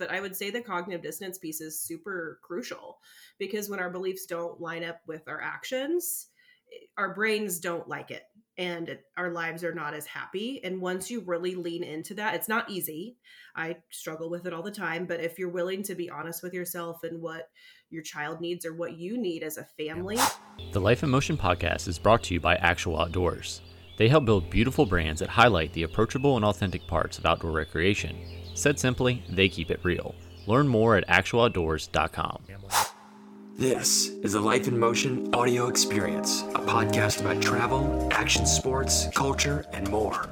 but I would say the cognitive dissonance piece is super crucial because when our beliefs don't line up with our actions, our brains don't like it and our lives are not as happy. And once you really lean into that, it's not easy. I struggle with it all the time, but if you're willing to be honest with yourself and what your child needs or what you need as a family. The Life in Motion podcast is brought to you by Actual Outdoors. They help build beautiful brands that highlight the approachable and authentic parts of outdoor recreation. Said simply, they keep it real. Learn more at actualoutdoors.com. This is the Life in Motion audio experience, a podcast about travel, action sports, culture, and more.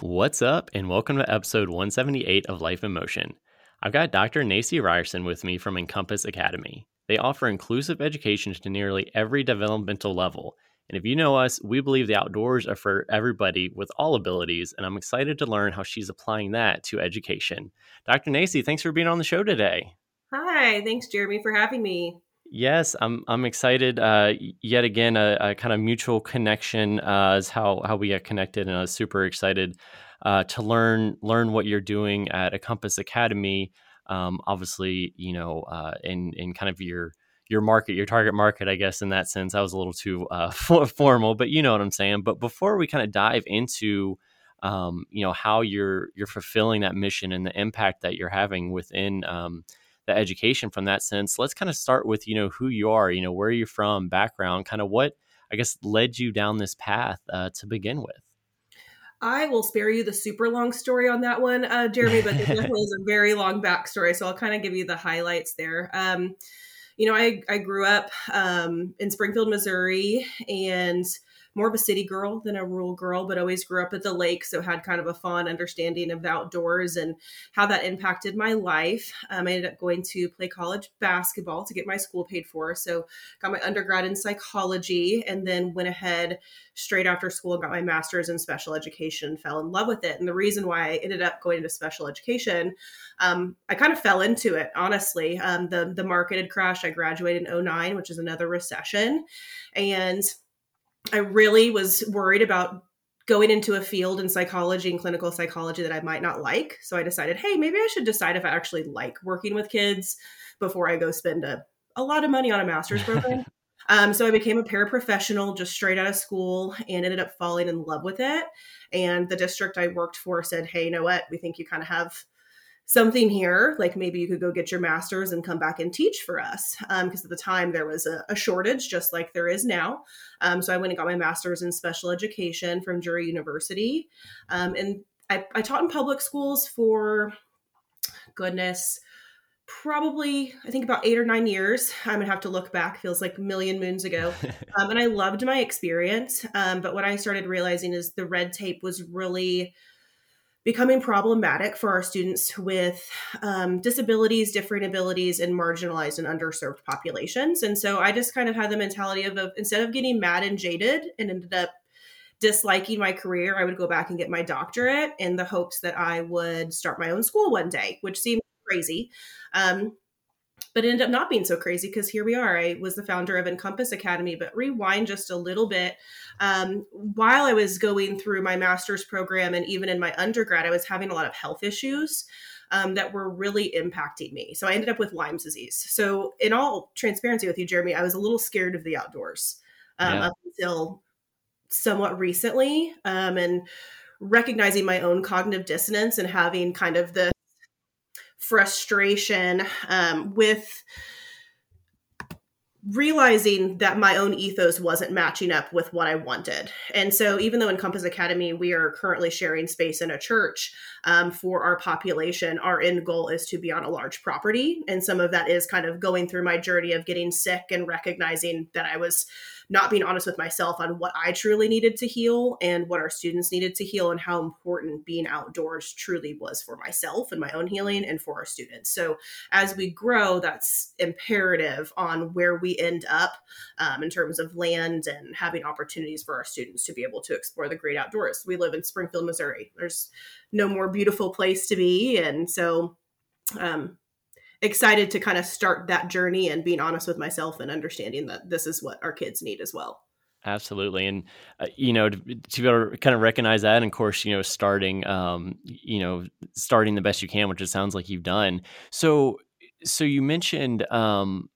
What's up, and welcome to episode 178 of Life in Motion. I've got Dr. Nacy Ryerson with me from Encompass Academy. They offer inclusive education to nearly every developmental level. And if you know us, we believe the outdoors are for everybody with all abilities, and I'm excited to learn how she's applying that to education. Dr. Nacy, thanks for being on the show today. Hi, thanks, Jeremy, for having me. Yes, I'm. I'm excited. Uh, yet again, a, a, kind of mutual connection uh, is how how we get connected, and I was super excited uh, to learn learn what you're doing at Encompass Academy. Um, obviously, you know, uh, in in kind of your your market, your target market, I guess, in that sense. I was a little too uh, formal, but you know what I'm saying. But before we kind of dive into um, you know how you're you're fulfilling that mission and the impact that you're having within um, the education from that sense let's kind of start with you know who you are you know where you're from background kind of what i guess led you down this path uh, to begin with I will spare you the super long story on that one, uh, Jeremy, but it definitely is a very long backstory. So I'll kind of give you the highlights there. Um, you know, I, I grew up um, in Springfield, Missouri, and more of a city girl than a rural girl, but always grew up at the lake. So had kind of a fond understanding of the outdoors and how that impacted my life. Um, I ended up going to play college basketball to get my school paid for. So got my undergrad in psychology and then went ahead straight after school and got my master's in special education, fell in love with it. And the reason why I ended up going into special education, um, I kind of fell into it, honestly. Um, the, the market had crashed. I graduated in 09, which is another recession. And I really was worried about going into a field in psychology and clinical psychology that I might not like. So I decided, hey, maybe I should decide if I actually like working with kids before I go spend a, a lot of money on a master's program. um, so I became a paraprofessional just straight out of school and ended up falling in love with it. And the district I worked for said, hey, you know what? We think you kind of have something here like maybe you could go get your master's and come back and teach for us because um, at the time there was a, a, shortage just like there is now. Um, so i went and got my master's in special education from drury university. Um, and I, I, taught in public schools for goodness probably i think about eight or nine years. I'm gonna have to look back feels like a million moons ago. Um, and i loved my experience um, but what i started realizing is the red tape was really becoming problematic for our students with um, disabilities, different abilities, and marginalized and underserved populations. And so I just kind of had the mentality of, of instead of getting mad and jaded and ended up disliking my career, I would go back and get my doctorate in the hopes that I would start my own school one day, which seemed crazy. Um, but it ended up not being so crazy because here we are. I was the founder of Encompass Academy, but rewind just a little bit. Um, while I was going through my master's program and even in my undergrad, I was having a lot of health issues. Um, that were really impacting me. So I ended up with Lyme disease. So, in all transparency with you, Jeremy, I was a little scared of the outdoors um, yeah. up until somewhat recently. Um, and recognizing my own cognitive dissonance and having kind of the frustration um, with realizing that my own ethos wasn't matching up with what I wanted. And so, even though Encompass Academy we are currently sharing space in a church um, for our population, our end goal is to be on a large property. And some of that is kind of going through my journey of getting sick and recognizing that I was not being honest with myself on what I truly needed to heal and what our students needed to heal and how important being outdoors truly was for myself and my own healing and for our students. So as we grow, that's imperative on where we end up um, in terms of land and having opportunities for our students to be able to explore the great outdoors. We live in Springfield, Missouri. There's no more beautiful place to be. And so um, excited to kind of start that journey and being honest with myself and understanding that this is what our kids need as well. Absolutely, and uh, you know to, to, be able to kind of recognize that, and of course, you know, starting, um, you know, starting the best you can, which it sounds like you've done. So, so you mentioned, um,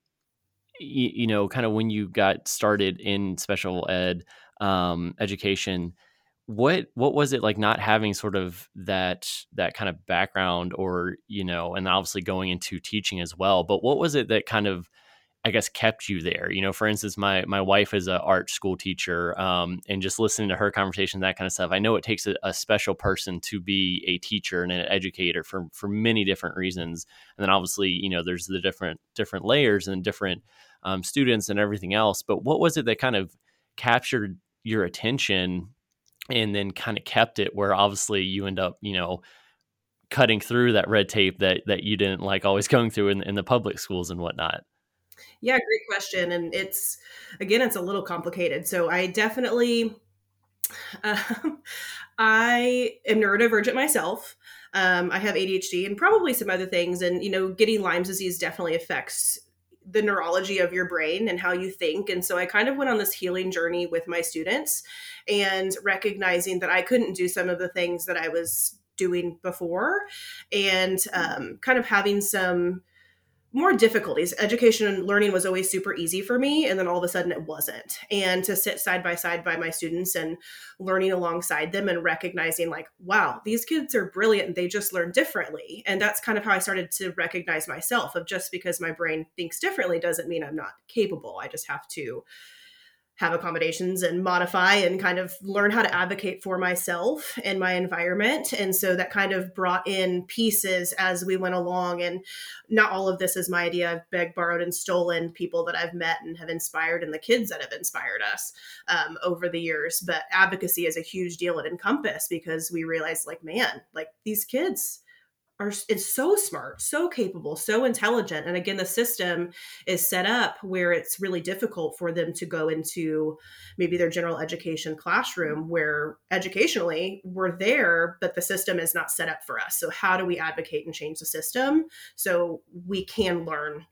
you, you know, kind of when you got started in special ed um, education, what what was it like not having sort of that that kind of background, or you know, and obviously going into teaching as well. But what was it that kind of I guess kept you there. You know, for instance, my my wife is an art school teacher, um, and just listening to her conversation, that kind of stuff. I know it takes a, a, special person to be a teacher and an educator for for many different reasons. And then obviously, you know, there's the different different layers and different um, students and everything else. But what was it that kind of captured your attention, and then kind of kept it where obviously you end up, you know, cutting through that red tape that that you didn't like always going through in, in the public schools and whatnot. Yeah, great question. And it's, again, it's a little complicated. So I definitely, uh, I am neurodivergent myself. Um, I have ADHD and probably some other things. And, you know, getting Lyme's disease definitely affects the neurology of your brain and how you think. And so I kind of went on this healing journey with my students and recognizing that I couldn't do some of the things that I was doing before and um, kind of having some more difficulties. Education and learning was always super easy for me, and then all of a sudden it wasn't. And to sit side by side by my students and learning alongside them and recognizing, like, wow, these kids are brilliant and they just learn differently. And that's kind of how I started to recognize myself of just because my brain thinks differently doesn't mean I'm not capable. I just have to have accommodations and modify and kind of learn how to advocate for myself and my environment. And so that kind of brought in pieces as we went along. And not all of this is my idea. I've begged, borrowed, and stolen people that I've met and have inspired and the kids that have inspired us um, over the years. But advocacy is a huge deal at Encompass because we realized, like, man, like these kids are is so smart, so capable, so intelligent. And again, the system is set up where it's really difficult for them to go into maybe their general education classroom where educationally we're there, but the system is not set up for us. So how do we advocate and change the system so we can learn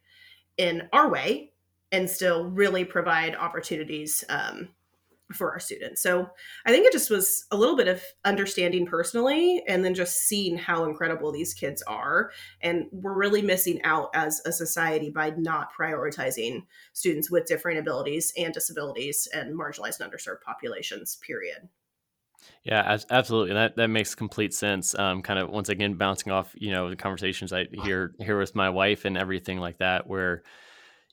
in our way and still really provide opportunities um, for our students. So I think it just was a little bit of understanding personally and then just seeing how incredible these kids are. And we're really missing out as a society by not prioritizing students with differing abilities and disabilities and marginalized and underserved populations, period. Yeah, absolutely. That that makes complete sense. Um, kind of once again bouncing off, you know, the conversations I hear here with my wife and everything like that, where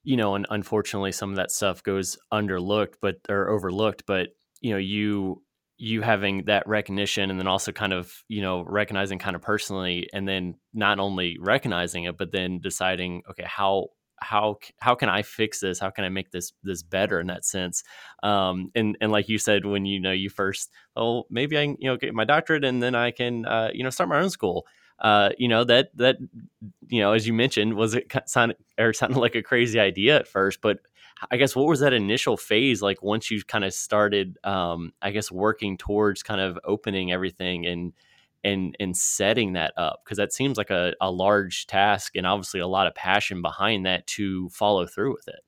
you know, and unfortunately, some of that stuff goes underlooked, but or overlooked. But you know, you you having that recognition, and then also kind of you know recognizing kind of personally, and then not only recognizing it, but then deciding, okay, how how how can I fix this? How can I make this this better in that sense? Um, and and like you said, when you know you first, oh, maybe I can, you know get my doctorate, and then I can uh, you know start my own school uh, you know that that you know as you mentioned was it sounded or sounded like a crazy idea at first but i guess what was that initial phase like once you kind of started um, i guess working towards kind of opening everything and and and setting that up because that seems like a, a large task and obviously a lot of passion behind that to follow through with it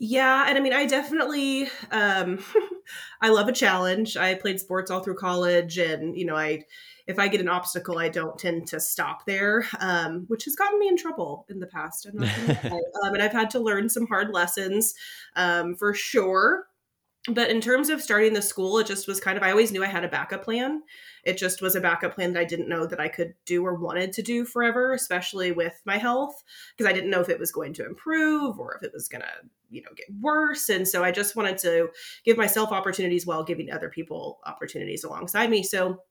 yeah, and I mean, I definitely, um, I love a challenge. I played sports all through college, and you know, I if I get an obstacle, I don't tend to stop there, um, which has gotten me in trouble in the past. I'm not um, and I've had to learn some hard lessons um, for sure. But in terms of starting the school, it just was kind of, I always knew I had a backup plan. It just was a backup plan that I didn't know that I could do or wanted to do forever, especially with my health, because I didn't know if it was going to improve or if it was going to, you know, get worse. And so I just wanted to give myself opportunities while giving other people opportunities alongside me. So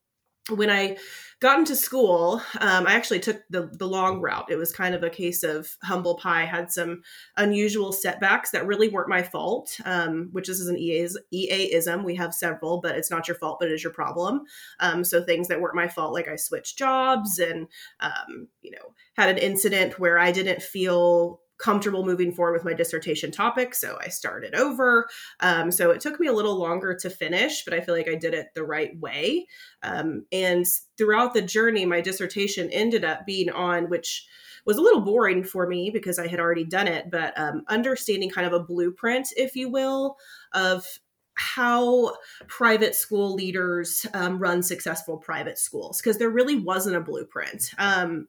when I got into school, um, I actually took the the long route. It was kind of a case of humble pie. Had some unusual setbacks that really weren't my fault, um, which is an EA EAism. We have several, but it's not your fault, but it is your problem. Um, so things that weren't my fault, like I switched jobs and um, you know had an incident where I didn't feel comfortable moving forward with my dissertation topic. So I started over. Um, so it took me a little longer to finish, but I feel like I did it the right way. Um, and throughout the journey, my dissertation ended up being on, which was a little boring for me because I had already done it, but um, understanding kind of a blueprint, if you will, of how private school leaders um, run successful private schools because there really wasn't a blueprint. Um,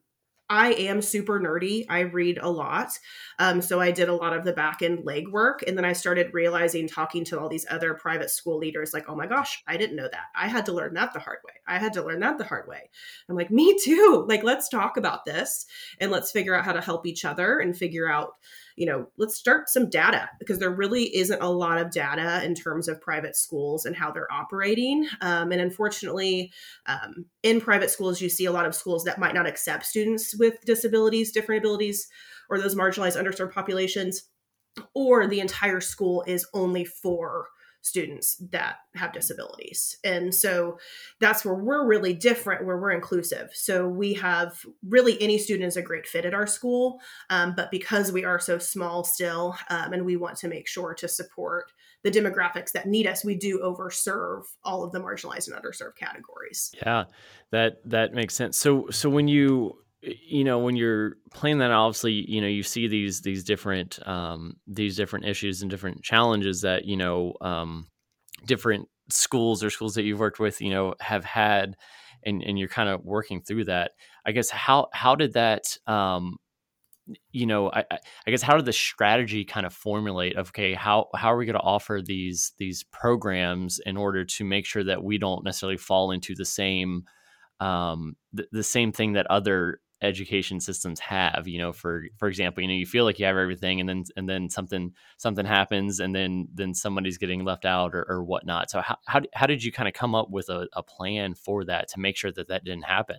I am super nerdy. I read a lot. Um, so I did a lot of the back end legwork. And then I started realizing, talking to all these other private school leaders, like, oh my gosh, I didn't know that. I had to learn that the hard way. I had to learn that the hard way. I'm like, me too. Like, let's talk about this and let's figure out how to help each other and figure out you know, let's start some data because there really isn't a lot of data in terms of private schools and how they're operating. Um, and unfortunately, um, in private schools, you see a lot of schools that might not accept students with disabilities, different abilities, or those marginalized, underserved populations, or the entire school is only for students that have disabilities. And so that's where we're really different, where we're inclusive. So we have really any student is a great fit at our school. Um, but because we are so small still, um, and we want to make sure to support the demographics that need us, we do overserve all of the marginalized and underserved categories. Yeah, that that makes sense. So so when you you know when you're playing that obviously you know you see these these different um these different issues and different challenges that you know um different schools or schools that you've worked with you know have had and and you're kind of working through that. I guess how how did that um you know I, I guess how did the strategy kind of formulate of okay how how are we going to offer these these programs in order to make sure that we don't necessarily fall into the same um the, the same thing that other education systems have you know for for example you know you feel like you have everything and then and then something something happens and then then somebody's getting left out or, or whatnot. So how, how, how did you kind of come up with a, a plan for that to make sure that that didn't happen?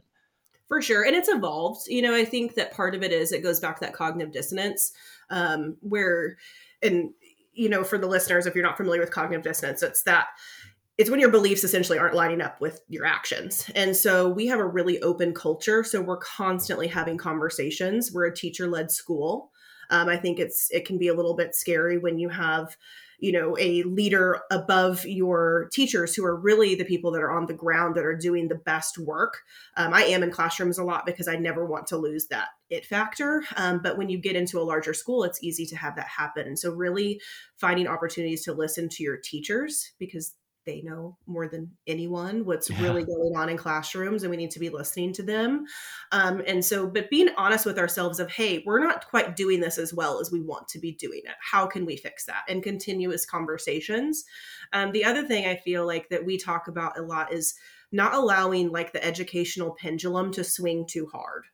For sure and it's evolved you know i think that part of it is it goes back to that cognitive dissonance um, where and you know for the listeners if you're not familiar with cognitive dissonance it's that it's when your beliefs essentially aren't lining up with your actions. And so we have a really open culture. So we're constantly having conversations. We're a teacher led school. Um, I think it's it can be a little bit scary when you have, you know, a leader above your teachers who are really the people that are on the ground that are doing the best work. Um, I am in classrooms a lot because I never want to lose that it factor. Um, but when you get into a larger school, it's easy to have that happen. And so really finding opportunities to listen to your teachers because they know more than anyone what's yeah. really going on in classrooms and we need to be listening to them. Um, and so but being honest with ourselves of hey we're not quite doing this as well as we want to be doing it. How can we fix that? And continuous conversations. Um, the other thing i feel like that we talk about a lot is not allowing like the educational pendulum to swing too hard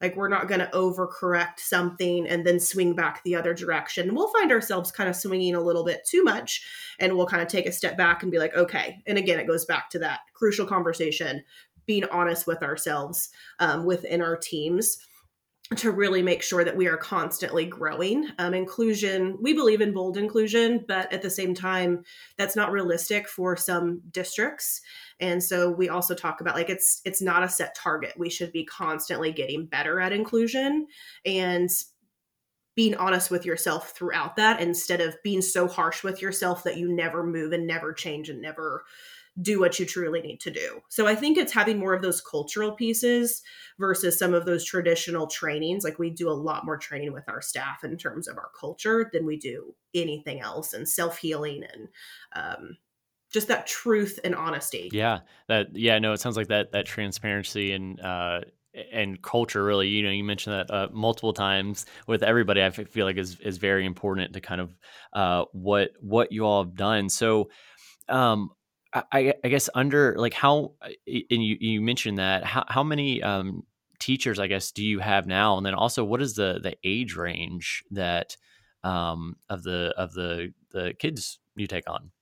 like we're not going to overcorrect something and then swing back the other direction. We'll find ourselves kind of swinging a little bit too much and we'll kind of take a step back and be like, okay. And again, it goes back to that crucial conversation, being honest with ourselves um, within our teams to really make sure that we are constantly growing. Um, inclusion, we believe in bold inclusion, but at the same time, that's not realistic for some districts. And so we also talk about like it's it's not a set target. We should be constantly getting better at inclusion and being honest with yourself throughout that instead of being so harsh with yourself that you never move and never change and never do what you truly need to do. So I think it's having more of those cultural pieces versus some of those traditional trainings. Like we do a lot more training with our staff in terms of our culture than we do anything else and self healing and um, just that truth and honesty. Yeah, that yeah no, it sounds like that that transparency and uh, and culture really you know you mentioned that uh, multiple times with everybody i feel like is is very important to kind of uh, what what you all have done so um I, I guess under like how uh, and you, you mentioned that how, how many um, teachers I guess do you have now and then also what is the the age range that um, of the of the the kids you take on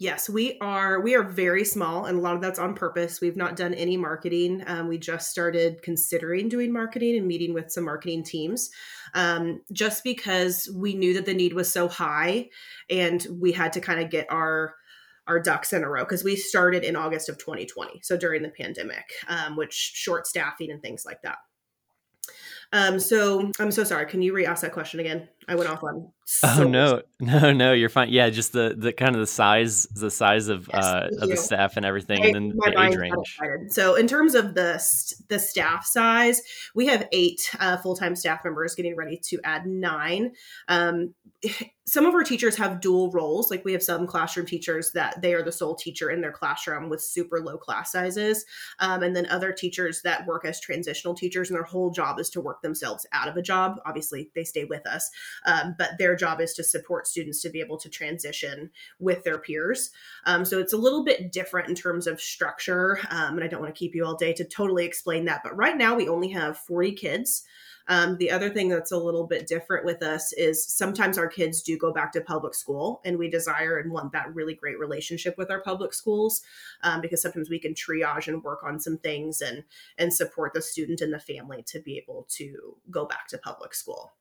Yes, we are. We are very small, and a lot of that's on purpose. We've not done any marketing. Um, we just started considering doing marketing and meeting with some marketing teams, um, just because we knew that the need was so high, and we had to kind of get our our ducks in a row because we started in August of 2020, so during the pandemic, um, which short staffing and things like that. Um, so I'm so sorry. Can you re-ask that question again? I went off on Oh, so oh no, no, no, you're fine. Yeah, just the the kind of the size, the size of yes, uh of the staff and everything, I, and then the age range. So in terms of the the staff size, we have eight uh, full time staff members, getting ready to add nine. Um, some of our teachers have dual roles like we have some classroom teachers that they are the sole teacher in their classroom with super low class sizes um, and then other teachers that work as transitional teachers and their whole job is to work themselves out of a job obviously they stay with us um, but their job is to support students to be able to transition with their peers um, so it's a little bit different in terms of structure um, and i don't want to keep you all day to totally explain that but right now we only have 40 kids um, the other thing that's a little bit different with us is sometimes our kids do go back to public school, and we desire and want that really great relationship with our public schools um, because sometimes we can triage and work on some things and and support the student and the family to be able to go back to public school.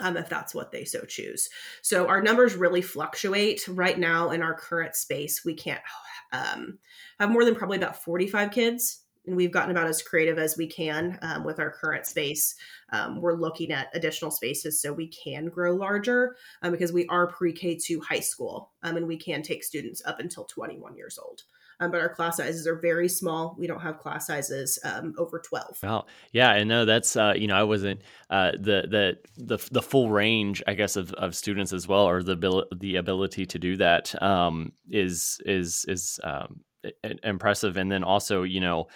Um, if that's what they so choose. So our numbers really fluctuate. Right now, in our current space, we can't um, have more than probably about 45 kids and we've gotten about as creative as we can um, with our current space. Um, we're looking at additional spaces so we can grow larger um, because we are pre-K to high school, um, and we can take students up until 21 years old. Um, but our class sizes are very small. We don't have class sizes um, over 12. Wow. Yeah, I know that's uh, you know I wasn't uh, the the the the full range I guess of, of students as well, or the ability the ability to do that that is is is impressive. And then also you know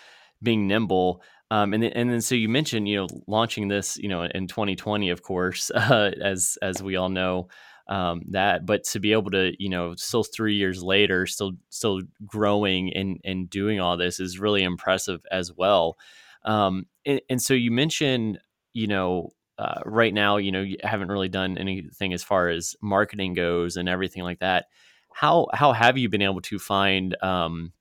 being nimble. Um, and and then so you mentioned you know launching this you know in 2020 of course uh, as as we all know um, that but to be able to you know still three years later still still growing and and doing all this is really impressive as well. Um, and, and so you mentioned you know uh, right now you know you haven't really done anything as far as marketing goes and everything like that. How how have you been able to find um,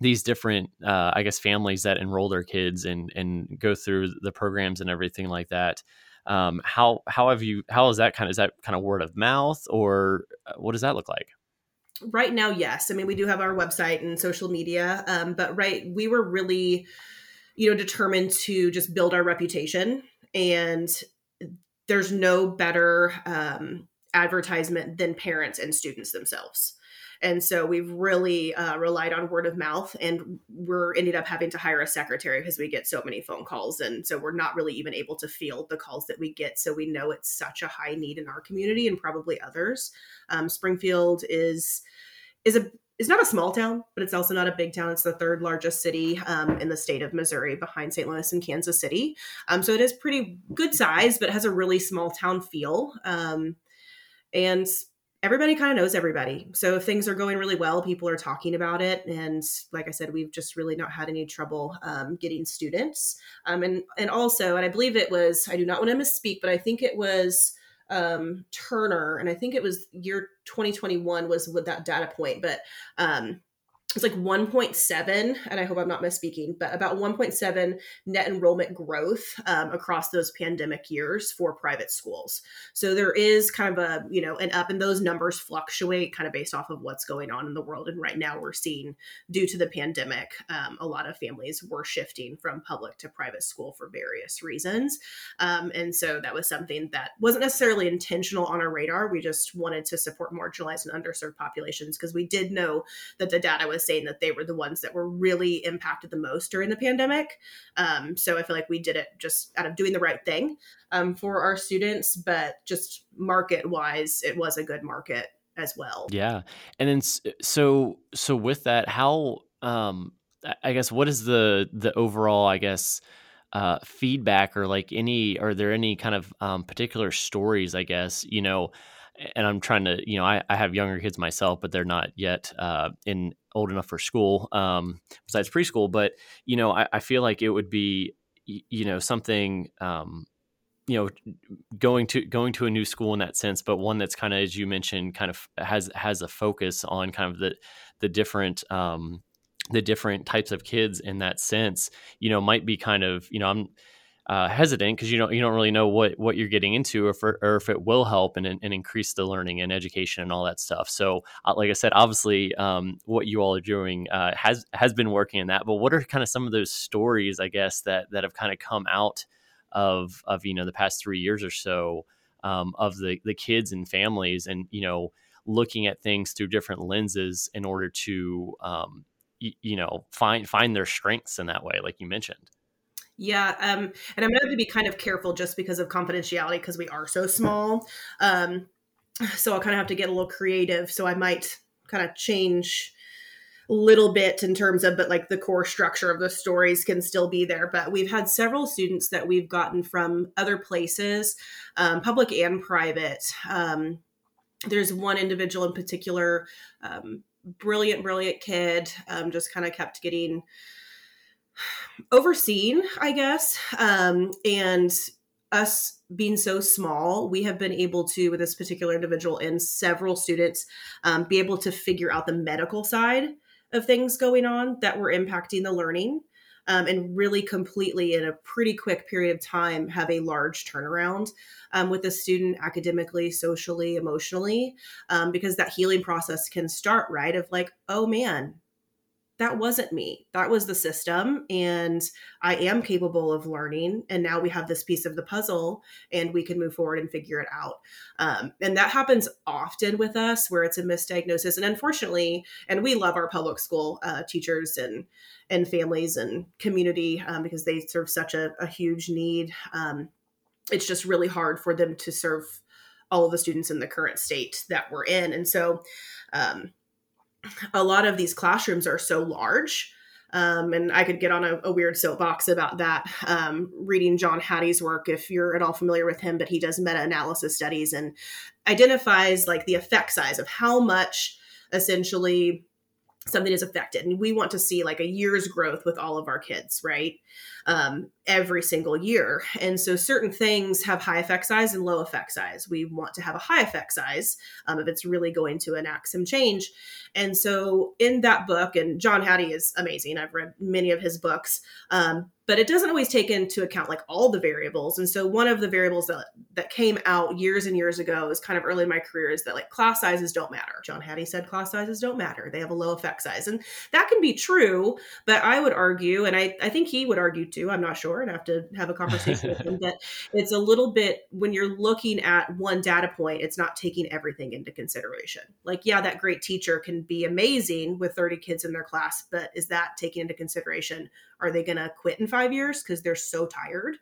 these different uh, i guess families that enroll their kids and and go through the programs and everything like that um, how how have you how is that kind of is that kind of word of mouth or uh, what does that look like? Right now yes. I mean we do have our website and social media um, but right we were really you know determined to just build our reputation and there's no better um, advertisement than parents and students themselves and so we've really uh, relied on word of mouth, and we're ended up having to hire a secretary because we get so many phone calls, and so we're not really even able to field the calls that we get. So we know it's such a high need in our community and probably others. Um, Springfield is is a is not a small town, but it's also not a big town. It's the third largest city um, in the state of Missouri behind St. Louis and Kansas City. Um, so it is pretty good size, but has a really small town feel. Um, and everybody kind of knows everybody. So if things are going really well, people are talking about it. And like I said, we've just really not had any trouble um, getting students. Um, and and also, and I believe it was, I do not want to misspeak, but I think it was um, Turner, and I think it was year 2021 was with that data point, but um, it's like 1.7 and i hope i'm not misspeaking but about 1.7 net enrollment growth um, across those pandemic years for private schools. So there is kind of a you know an up and those numbers fluctuate kind of based off of what's going on in the world. And right now we're seeing due to the pandemic um, a lot of families were shifting from public to private school for various reasons. Um, and so that was something that wasn't necessarily intentional on our radar. We just wanted to support marginalized and underserved populations because we did know that the data was was saying that they were the ones that were really impacted the most during the pandemic. Um, so I feel like we did it just out of doing the right thing um, for our students, but just market wise, it was a good market as well. Yeah, and then so so with that, how um, I guess what is the the overall I guess uh, feedback or like any are there any kind of um, particular stories I guess you know and I'm trying to, you know, I, I have younger kids myself, but they're not yet uh, in old enough for school um, besides preschool but you know I, I, feel like it would be you know something um, you know going to going to a new school in that sense but one that's kind of as you mentioned kind of has has a focus on kind of the the different um, the different types of kids in that sense you know might be kind of you know i'm uh, hesitant because you don't you don't really know what what you're getting into or if, or if it will help and, and increase the learning and education and all that stuff. So, uh, like I said, obviously, um, what you all are doing uh, has has been working in that. But what are kind of some of those stories, I guess, that that have kind of come out of of you know the past three years or so um, of the the kids and families, and you know, looking at things through different lenses in order to um, y- you know find find their strengths in that way, like you mentioned. Yeah, um, and I'm going to have to be kind of careful just because of confidentiality because we are so small. Um, so I'll kind of have to get a little creative. So I might kind of change a little bit in terms of, but like the core structure of the stories can still be there. But we've had several students that we've gotten from other places, um, public and private. Um, there's one individual in particular, um, brilliant, brilliant kid, um, just kind of kept getting overseen, I guess. Um, and us being so small, we have been able to, with this particular individual and several students, um, be able to figure out the medical side of things going on that were impacting the learning. Um, and really completely in a pretty quick period of time have a large turnaround um, with the student academically socially emotionally um, because that healing process can start right of like oh man that wasn't me. That was the system. And I am capable of learning. And now we have this piece of the puzzle and we can move forward and figure it out. Um, and that happens often with us where it's a misdiagnosis. And unfortunately, and we love our public school uh, teachers and and families and community um, because they serve such a, a huge need. Um, it's just really hard for them to serve all of the students in the current state that we're in. And so, um, a lot of these classrooms are so large. Um, and I could get on a, a weird soapbox about that. Um, reading John Hattie's work, if you're at all familiar with him, but he does meta analysis studies and identifies like the effect size of how much essentially something is affected. And we want to see like a year's growth with all of our kids right? Um, every single year. And so certain things have high effect size and low effect size. We want to have a high effect size um, if it's really going to enact some change. And so in that book and john hattie is amazing. I've read many of his books um, but it doesn't always take into account like all the variables. And so one of the variables that that came out years and years ago is kind of early in my career is that like class sizes don't matter. John hattie said class sizes don't matter. They have a low effect size. And that can be true but i would argue and i, I think he would argue too i'm not sure and i have to have a conversation with him that it's a little bit when you're looking at one data point it's not taking everything into consideration. Like yeah that great teacher can be amazing with 30 kids in their class but is that taking into consideration are they going to quit in five years because they're so tired?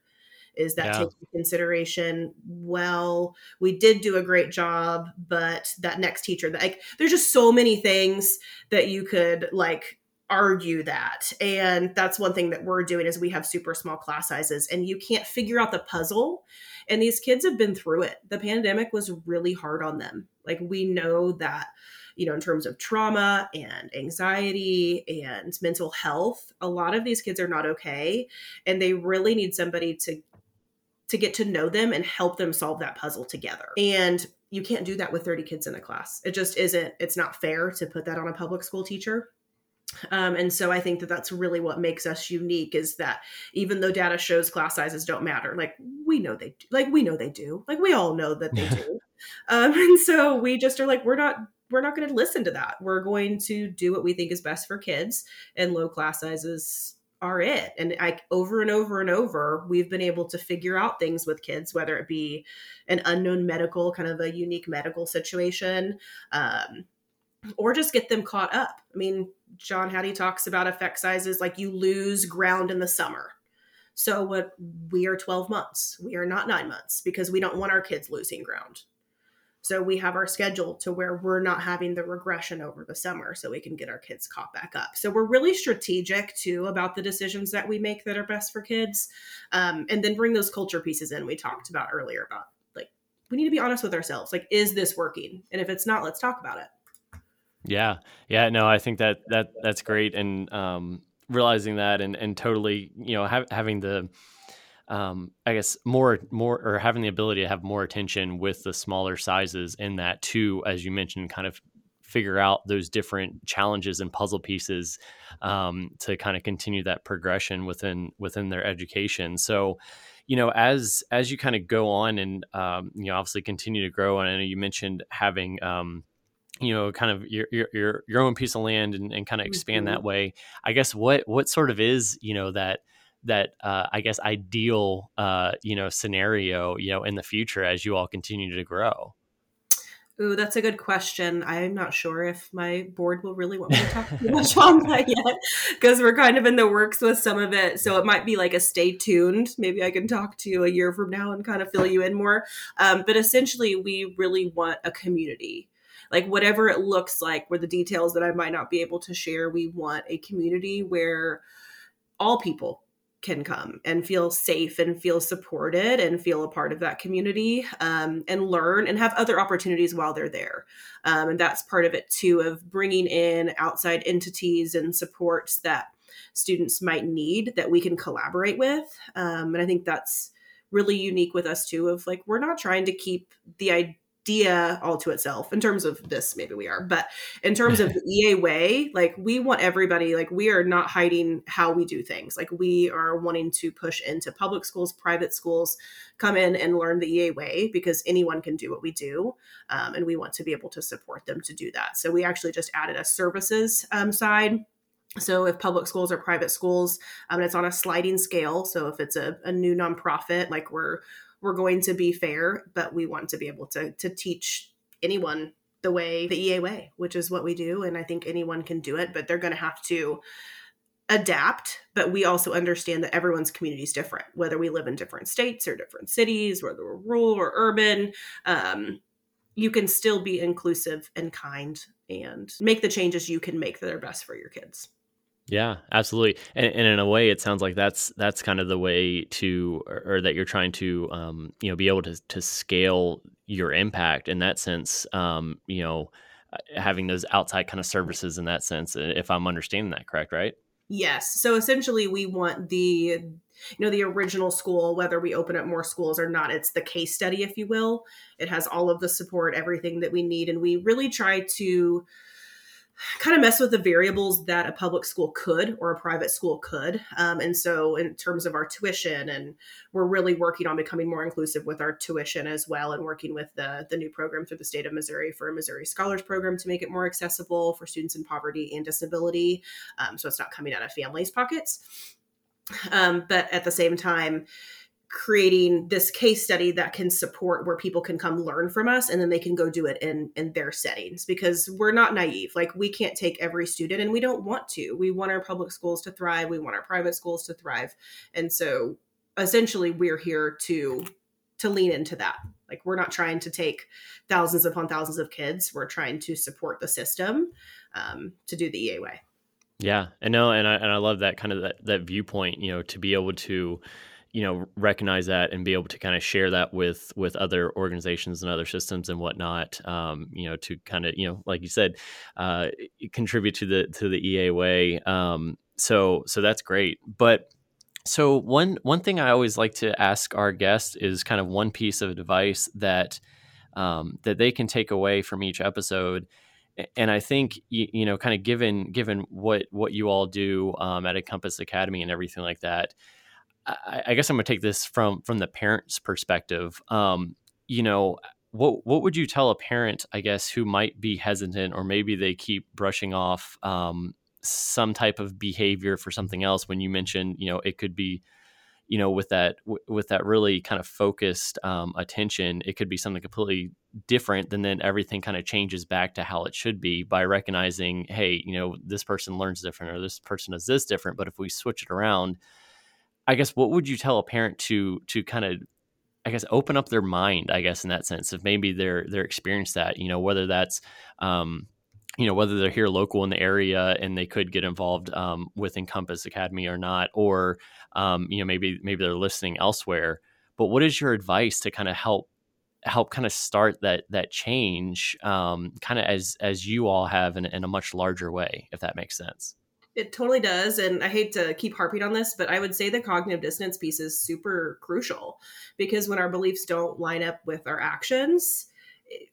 Is that yeah. taking consideration? Well, we did do a great job, but that next teacher, like, there's just so many things that you could like argue that and that's one thing that we're doing is we have super small class sizes and you can't figure out the puzzle and these kids have been through it the pandemic was really hard on them like we know that you know, in terms of trauma and anxiety and mental health, a lot of these kids are not okay. And they really need somebody to to get to know them and help them solve that puzzle together. And you can't do that with 30 kids in a class. It just isn't, it's not fair to put that on a public school teacher. Um, and so I think that that's really what makes us unique is that even though data shows class sizes don't matter, like we know they do, like we know they do, like we all know that they do. Um, and so we just are like, we're not we're not going to listen to that. We're going to do what we think is best for kids, and low class sizes are it. And I over and over and over, we've been able to figure out things with kids, whether it be an unknown medical, kind of a unique medical situation, um, or just get them caught up. I mean, John Hattie talks about effect sizes like you lose ground in the summer. So what we are 12 months. We are not 9 months because we don't want our kids losing ground. So we have our schedule to where we're not having the regression over the summer so we can get our kids caught back up. So we're really strategic too about the decisions that we make that are best for kids. Um, and then bring those culture pieces in we talked about earlier about like we need to be honest with ourselves. Like, is this working? And if it's not, let's talk about it. Yeah. Yeah. No, I think that that that's great. And um realizing that and and totally, you know, ha- having the um, I guess more more or having the ability to have more attention with the smaller sizes in that too, as you mentioned, kind of figure out those different challenges and puzzle pieces um, to kind of continue that progression within within their education. So, you know, as as you kind of go on and um, you know obviously continue to grow, and I know you mentioned having um, you know kind of your your your own piece of land and, and kind of expand mm-hmm. that way. I guess what what sort of is you know that that uh, I guess ideal uh, you know scenario you know in the future as you all continue to grow? Ooh, that's a good question. I'm not sure if my board will really want me to talk too much on that yet because we're kind of in the works with some of it. So it might be like a stay tuned. Maybe I can talk to you a year from now and kind of fill you in more. Um, but essentially, we really want a community. Like, whatever it looks like, where the details that I might not be able to share, we want a community where all people can come and feel safe and feel supported and feel a part of that community um, and learn and have other opportunities while they're there. Um, and that's part of it too of bringing in outside entities and supports that students might need that we can collaborate with. Um, and I think that's really unique with us too of like we're not trying to keep the idea all to itself in terms of this maybe we are but in terms of the ea way like we want everybody like we are not hiding how we do things. Like we are wanting to push into public schools private schools come in and learn the ea way because anyone can do what we do um, and we want to be able to support them to do that. So we actually just added a services um, side. So if public schools or private schools um, it's on a sliding scale so if it's a, a new nonprofit like we're we're going to be fair, but we want to be able to to teach anyone the way the EA way, which is what we do. And I think anyone can do it, but they're going to have to adapt. But we also understand that everyone's community is different, whether we live in different states or different cities, whether we're rural or urban. Um, you can still be inclusive and kind and make the changes you can make that are best for your kids. Yeah, absolutely. And, and, in a way, it sounds like that's that's kind of the way to, or, or that you're trying to, um, you know, be able to to scale your impact in that sense. Um, you know, uh, having those outside kind of services in that sense. If I'm understanding that correct, right? Yes. So essentially, we want the you know the original school whether we open up more schools or not it's the case study if you will it has all of the support everything that we need and we really try to kind of mess with the variables that a public school could or a private school could. Um, and so, in terms of our tuition, and we're really working on becoming more inclusive with our tuition as well, and working with the the new program through the state of Missouri for a Missouri Scholars Program to make it more accessible for students in poverty and disability. Um, so it's not coming out of families' pockets. Um, but at the same time, creating this case study that can support where people can come learn from us and then they can go do it in in their settings because we're not naive. Like we can't take every student and we don't want to. We want our public schools to thrive. We want our private schools to thrive. And so essentially we're here to to lean into that. Like we're not trying to take thousands upon thousands of kids. We're trying to support the system um, to do the ea way. Yeah. I know and i and i love that kind of that, that viewpoint you know to be able to you know recognize that and be able to kind of share that with with other organizations and other systems and whatnot um, you know to kind of you know like you said uh, contribute to the to the ea way um, so so that's great. But so one one thing i always like to ask our guests is kind of one piece of advice that um, that they can take away from each episode and I think you, you, know, kind of given given what what you all do um, at Encompass Academy and everything like that, I, I guess I'm going to take this from from the parent's perspective. Um, you know, what what would you tell a parent, I guess, who might be hesitant or maybe they keep brushing off um, some type of behavior for something else? When you mentioned, you know, it could be, you know, with that with that really kind of focused um, attention, it could be something completely different. Than then everything kind of changes back to how it should be by recognizing, hey, you know, this person learns different or this person does this different. But if we switch it around I guess what would you tell a parent to to kind of I guess open up their mind, I guess in that sense, if maybe they're they're experienced that, you know, whether that's um, you know whether they're here local in the area and they could get involved um, with Encompass Academy or not, or um, you know maybe maybe they're listening elsewhere. But what is your advice to kind of help help kind of start that that change, um, kind of as as you all have in, in a much larger way, if that makes sense? It totally does. And I hate to keep harping on this, but I would say the cognitive dissonance piece is super crucial because when our beliefs don't line up with our actions,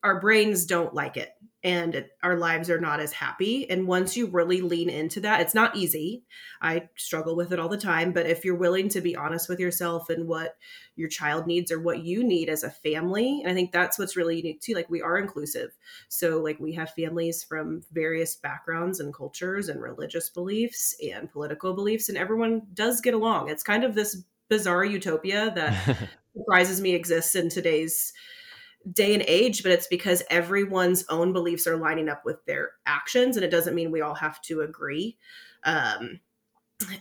our brains don't like it and it, our lives are not as happy. And once you really lean into that, it's not easy. I struggle with it all the time. But if you're willing to be honest with yourself and what your child needs or what you need as a family, and I think that's what's really unique too. Like we are inclusive. So, like, we have families from various backgrounds and cultures and religious beliefs and political beliefs, and everyone does get along. It's kind of this bizarre utopia that surprises me exists in today's day and age, but it's because everyone's own beliefs are lining up with their actions. And it doesn't mean we all have to agree. Um,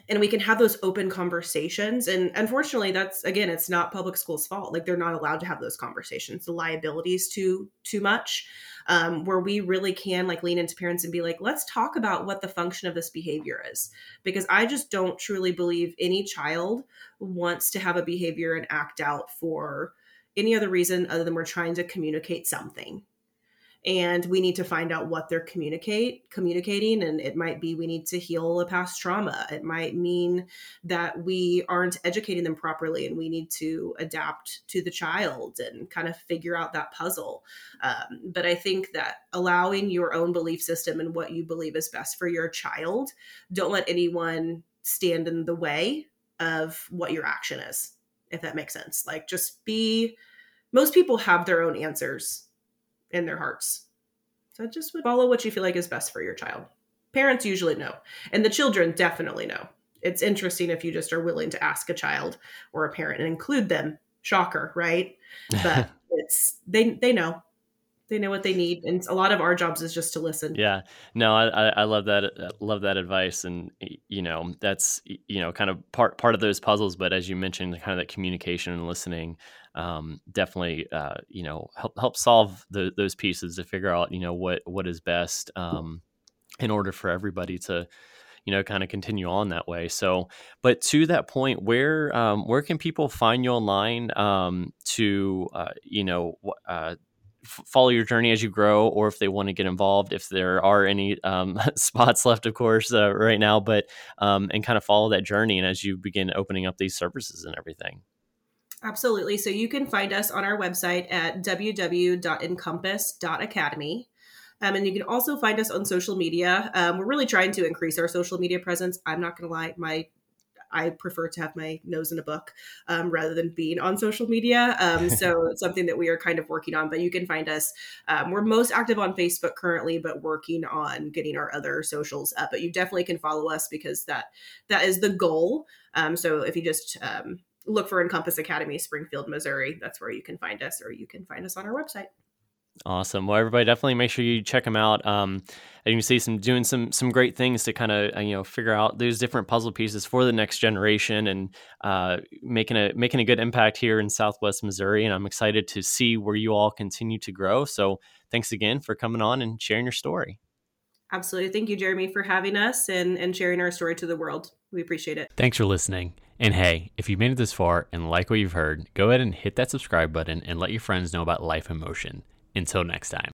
and we can have those open conversations. And unfortunately, that's again, it's not public school's fault. Like they're not allowed to have those conversations. The liability is too too much. Um, where we really can like lean into parents and be like, let's talk about what the function of this behavior is. Because I just don't truly believe any child wants to have a behavior and act out for any other reason other than we're trying to communicate something. And we need to find out what they're communicate communicating and it might be we need to heal a past trauma. It might mean that we aren't educating them properly and we need to adapt to the child and kind of figure out that puzzle. Um, but i think that allowing your own belief system and what you believe is best for your child don't let anyone stand in the way of what your action is if that makes sense. Like just be most people have their own answers in their hearts. So just would follow what you feel like is best for your child. Parents usually know, and the children definitely know. It's interesting if you just are willing to ask a child or a parent and include them. Shocker, right? But it's they they know they know what they need and a lot of our jobs is just to listen. Yeah. No i i love that I love that advice and you know that's you know kind of part part of those puzzles but as you mentioned kind of that communication and listening um, definitely uh, you know help help solve the, those pieces to figure out you know what what is best um, in order for everybody to you know kind of continue on that way. So but to that point where um, where can people find you online um, to uh, you know uh, follow your journey as you grow or if they want to get involved if there are any um, spots left of course uh, right now but um, and kind of follow that journey and as you begin opening up these services and everything absolutely so you can find us on our website at www.encompass.academy um, and you can also find us on social media. Um, we're really trying to increase our social media presence. I'm not going to lie, my I prefer to have my nose in a book um, rather than being on social media. Um, so it's something that we are kind of working on. But you can find us. Um, we're most active on Facebook currently, but working on getting our other socials up. But you definitely can follow us because that that is the goal. Um, so if you just um, look for Encompass Academy, Springfield, Missouri, that's where you can find us, or you can find us on our website. Awesome. Well, everybody, definitely make sure you check them out. Um, and you can see some doing some some great things to kind of uh, you know figure out those different puzzle pieces for the next generation and uh, making a making a good impact here in Southwest Missouri. And I'm excited to see where you all continue to grow. So thanks again for coming on and sharing your story. Absolutely. Thank you, Jeremy, for having us and, and sharing our story to the world. We appreciate it. Thanks for listening. And hey, if you made it this far and like what you've heard, go ahead and hit that subscribe button and let your friends know about Life in Motion. Until next time.